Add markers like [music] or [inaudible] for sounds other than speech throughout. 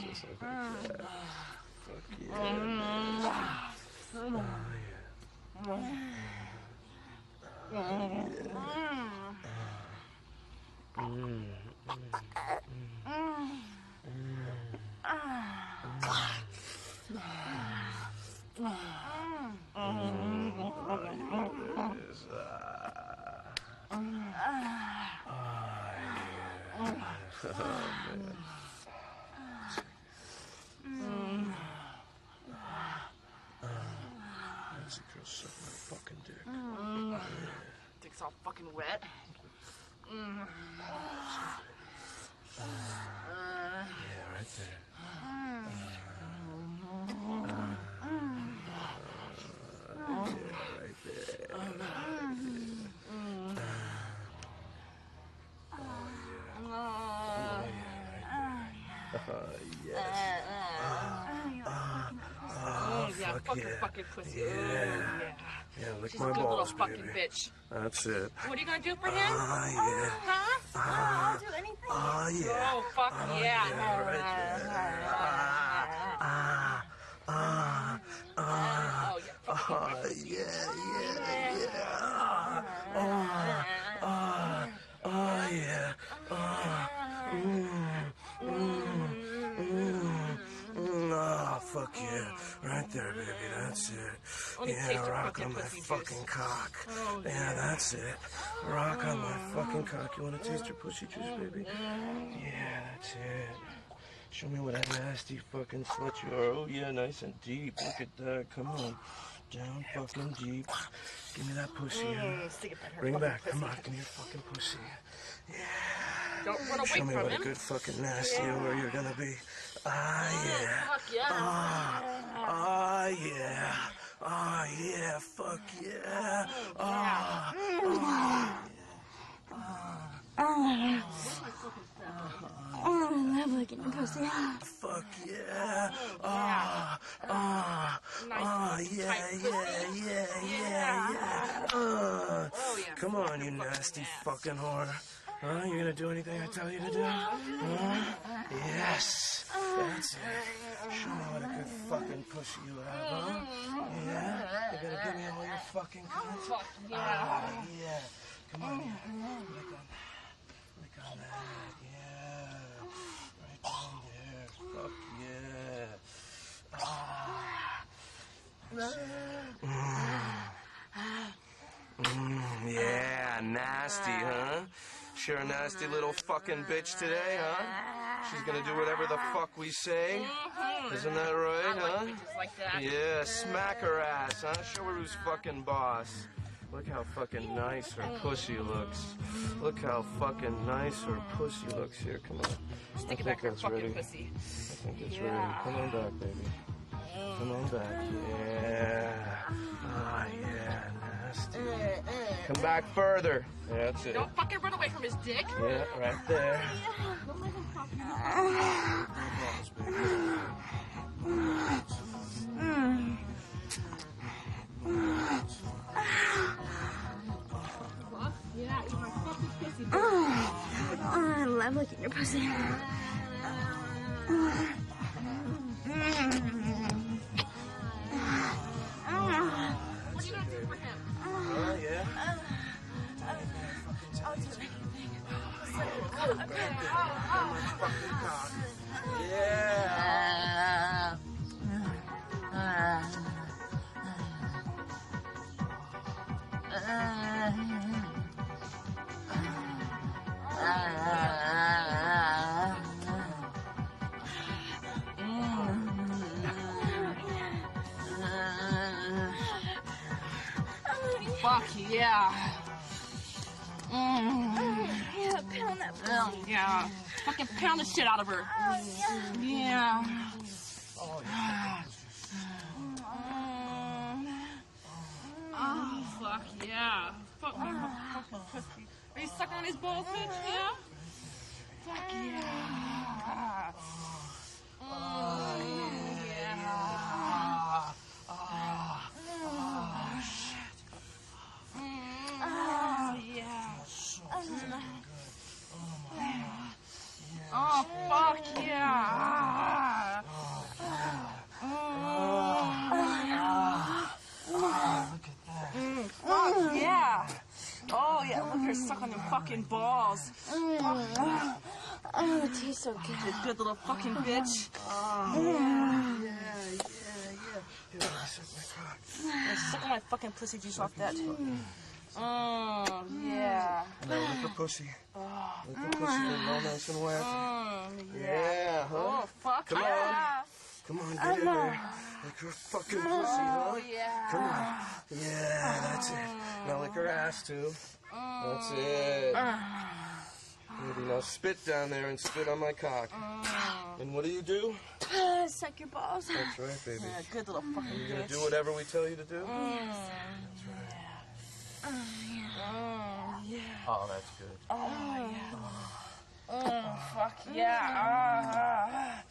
Just like that. Fuck yeah. Oh, yeah. Mm. That's a girl suck my fucking dick. Dick's all fucking wet. Mm. Yeah, right there. Yeah, right there. Oh. Oh, yeah, fuck your fucking pussy. Yeah. Oh, yeah. Yeah, lick She's my a good little balls, fucking baby. bitch. That's it. What are you gonna do for him? Ah, yeah. Huh? I'll do anything. Oh, yeah. Oh, fuck yeah. yeah, right Ah, ah, ah. Oh, yeah. Fuck Oh, yeah, yeah, yeah. Oh, oh, oh, yeah. Oh, mm, mm, mm, mm. Oh, fuck yeah. Right there, baby. That's it. Let me taste Yeah, rock on my fucking cock. Oh, Yeah, that's it. Rock on my fucking cock. You wanna taste your pussy juice, baby? Yeah, that's it. Show me what a nasty fucking slut you are. Oh yeah, nice and deep. Look at that. Come on. Down fucking deep. Give me that pussy. Mm, stick it Bring it back. Come on, give me your fucking pussy. Yeah. Don't run away Show me from what a good fucking nasty where you're gonna be. Ah yeah. Fuck yeah. Ah, ah yeah. Ah yeah. Fuck yeah. Ah. Oh, I love licking your pussy. Fuck yeah. Ah, ah, ah, yeah, yeah, yeah, yeah, yeah. Uh, Oh, yeah. come on, you nasty fucking whore. Huh? You gonna do anything I tell you to do? Huh? Yes. That's it. Show me what a good fucking pussy you have, huh? Yeah? You gonna give me all your fucking cunt? Fuck yeah. Ah, yeah. Come on, yeah. Lick on that. Lick on that, yeah. Right down there. Fuck yeah. Ah. Mm. Mm, yeah, nasty, huh? Sure, a nasty little fucking bitch today, huh? She's gonna do whatever the fuck we say. Isn't that right, huh? Like that. Yeah, smack her ass, huh? Show her who's fucking boss. Look how fucking nice her pussy looks. Look how fucking nice her pussy looks here. Come on. I Stick it think back her fucking ready. pussy. I think it's ready. Come on back, baby. Come on back. Yeah. Ah, yeah, nasty. Mm, mm. Come back further. Yeah, that's it. Don't fucking run away from his dick. Yeah, right there. Yeah, eat my fucking pussy. Oh, I love licking your pussy. Mm. Yeah. Fuck yeah. Oh, yeah. Fucking pound the shit out of her. Yeah. Oh, yeah. Oh fuck yeah. Fuck my fucking pussy. Are you sucking on his balls, bitch? Yeah? Fuck yeah. Oh, yeah. Oh, yeah. Oh, fuck yeah. fucking balls. Oh, it tastes so good. You good little fucking bitch. Here, let me suck my cock. Suck my fucking pussy juice off that. Mm, oh, yeah. Now lick a pussy. Lick a pussy, and all nice and wet. Oh, Yeah, huh? Oh, fuck Come on. yeah. Come on, get in there. Lick her fucking pussy, huh? Oh, yeah. Come on. Yeah, that's it. Now lick her ass, too. That's it. Mm. Baby, now spit down there and spit on my cock. Mm. And what do you do? Uh, suck your balls. That's right, baby. [laughs] Yeah, good little fucking You're gonna do whatever we tell you to do? Mm, mm, mm yeah. Oh, that's good. Oh, yeah. Oh, oh fuck yeah. Ah,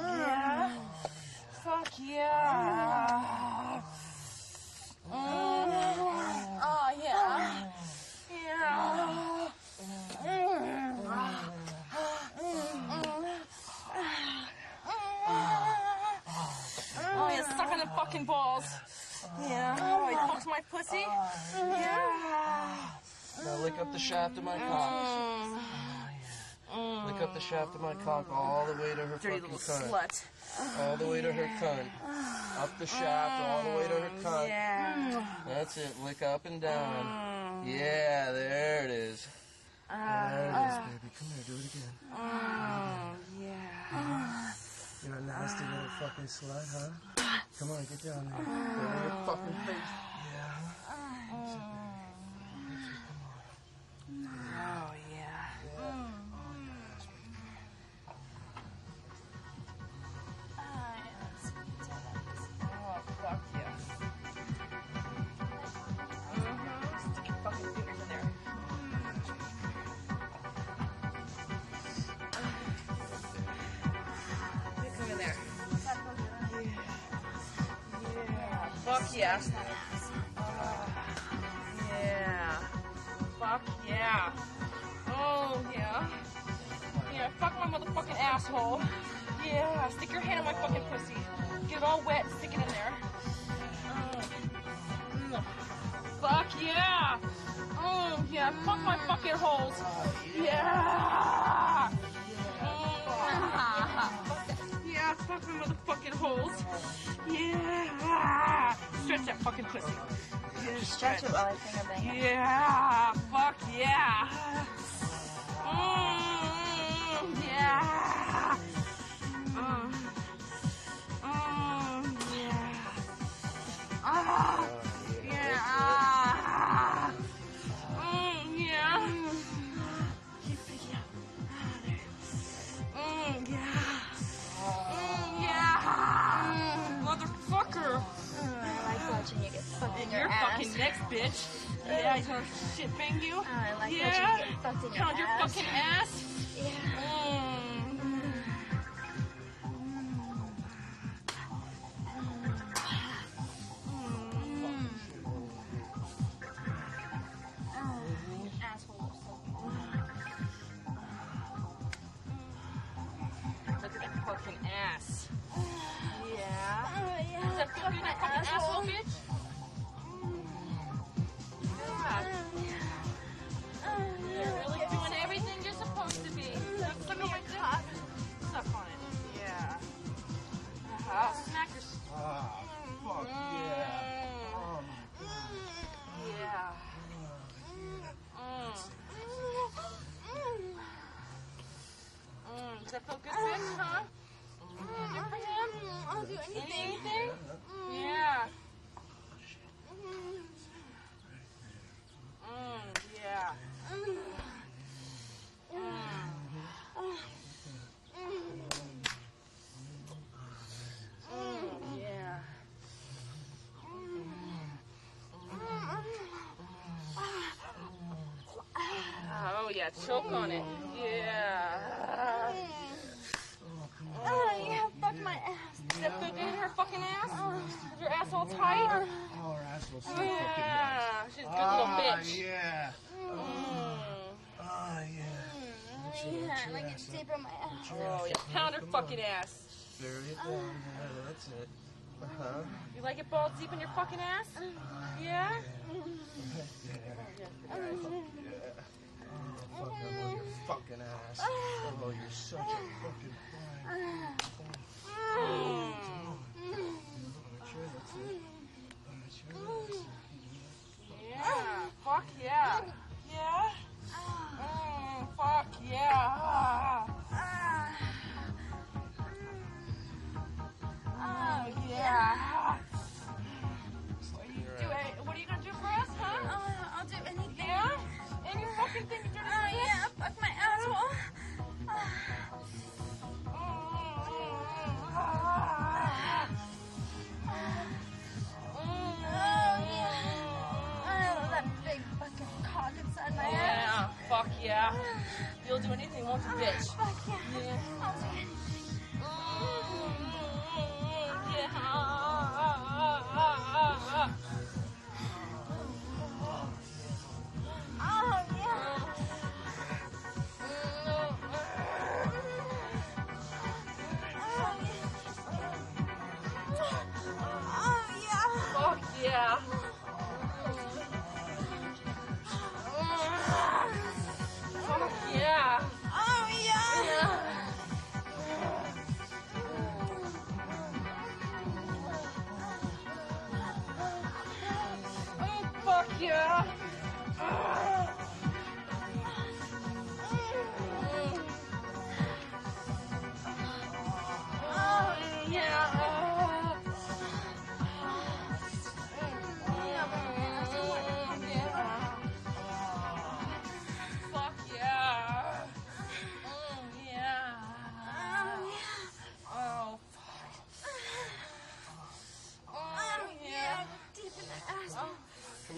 yeah. Fuck yeah. Mm. Oh, yeah. Yeah. Oh, you suck on the fucking balls. Yeah. Oh, oh he pokes my pussy. Yeah. Now lick up the shaft of my mm. cock. Mm. Lick up the shaft of my cock all the way to her Dirty fucking little cunt. slut. All the way to her cunt. Up the shaft, all the way to her cunt. Yeah. That's it. Lick up and down. Mm. Yeah, there it is. Uh, there it is, uh. baby. Come here, do it again. Oh, yeah. Uh. You're a nasty little fucking slut, huh? Ah. Come on, get down there. Ah. Go to your fucking face. Fuck yeah. Ah, yeah. Fuck yeah. Oh yeah. Yeah, fuck my motherfucking asshole. Yeah, stick your hand in my fucking pussy. Get it all wet and stick it in there. Mm. Fuck yeah. Oh yeah, fuck my fucking holes. Yeah. Yeah, fuck my motherfucking holes. Yeah. Stretch that fucking pussy. Yeah, Stretch it while I finger bang it. yeah, fuck yeah. Mm, yeah. Bitch. Yeah, he's gonna shit bang you. Oh, I like yeah. watching you get fucked in your Pound your fucking ass. Yeah. Mm. Yeah, choke on it. Yeah. Oh, yeah. Fuck my ass. Does that feel in her fucking ass? Is your ass all tight? Oh, her asshole's so Yeah. She's a good Ah, little bitch. yeah. Mm. Ah, yeah. Yeah, I like it deep in my ass. Oh yeah, pound her fucking ass. Bury it down. Yeah, that's it. Uh-huh. You like it balls deep in your fucking ass? Yeah? [laughs] Yeah? Fuck, I'm on your fucking ass. Oh, you're such a fucking fine. Yeah. Fuck. Yeah. Bitch? Oh,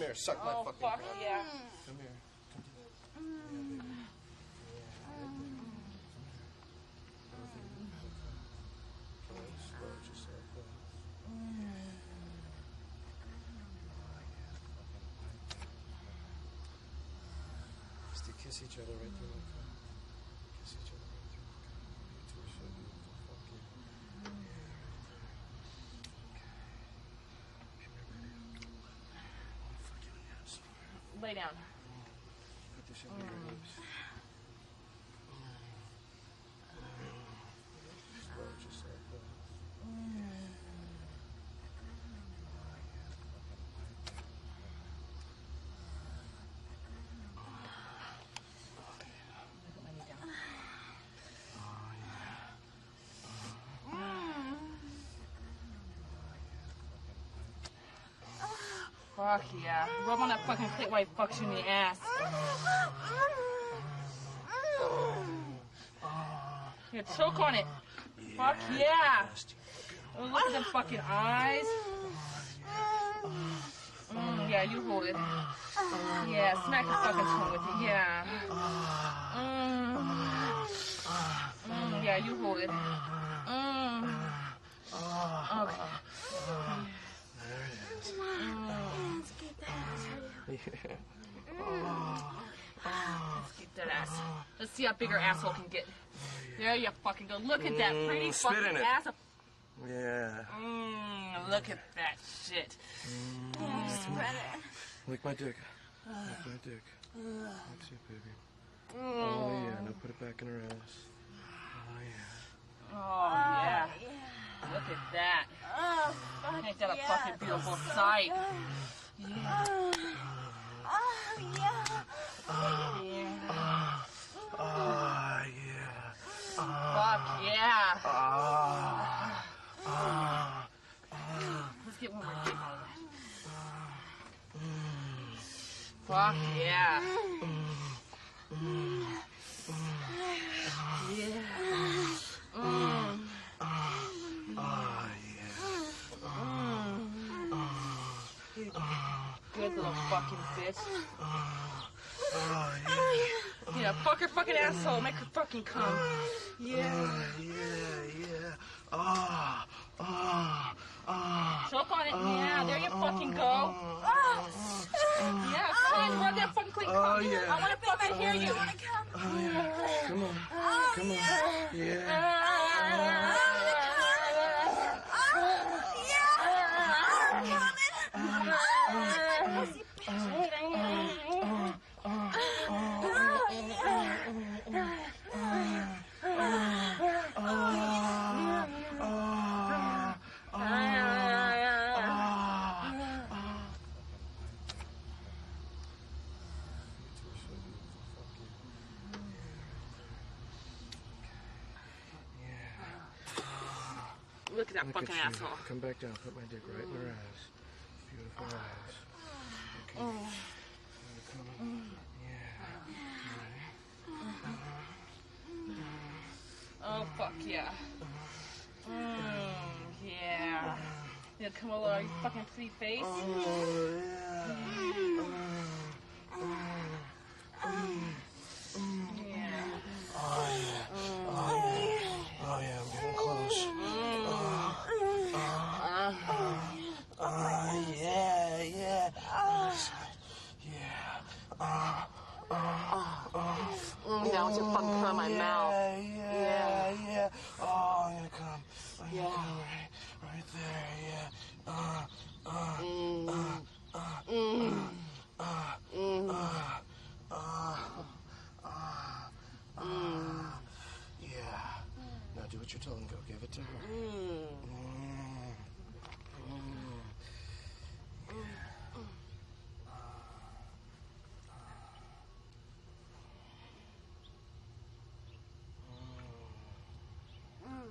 here, suck my Oh, fucking fuck cock. yeah. Come here. Slow yourself down. Just to kiss each other right through the cup. Kiss each other right through the cup. You two are so beautiful. Fuck you. Yeah, right there. Okay. Come here, baby. I'll fuck you in the ass. Lay down. Put this your lips. Mm. Fuck yeah. Rub on that fucking clit while he fucks you in the ass. Yeah, choke on it. Fuck yeah. Oh, look at them fucking eyes. Mm, yeah, you hold it. Yeah, smack the fucking tongue with it. Yeah. Mm. Mm, yeah, you hold it. Mm. Okay. Let's get that ass you. Let's get that ass. Let's see how big her asshole can get. There you fucking go. Look at that pretty Mm, fucking ass. Yeah. Mm, look at that shit. Spread it. Lick my dick. Lick my dick. That's it, baby. Oh, yeah. Now put it back in her ass. Oh, yeah. Oh yeah. Look at that. Oh, fuck Ain't that a fucking beautiful sight? Yeah. Oh, yeah. Yeah. Oh, yeah. Fuck yeah. Ah. Ah. Let's get one more dick on that. Fuck yeah. Yeah. Mm. Oh, yeah. Good little bitch. Oh, yeah. Yeah, fuck her fucking asshole. Make her fucking come. Yeah. Oh, yeah, yeah. Ah. Ah. Ah. Choke on it. Yeah, there you fucking go. Yeah, come on, rub that fucking clean Oh, cum. yeah. I want to fucking hear you. Oh, yeah. Come on. Come on. Yeah. That Look fucking asshole. Come back down. Put my dick right in her ass. Beautiful oh. eyes. Oh. Okay. Oh. Come on. Yeah. Uh-huh. Oh fuck yeah. Uh-huh. Mm, yeah. Uh-huh. Yeah, come over, you fucking pretty face. Oh, yeah. Mm. Mm. Muchas gracias.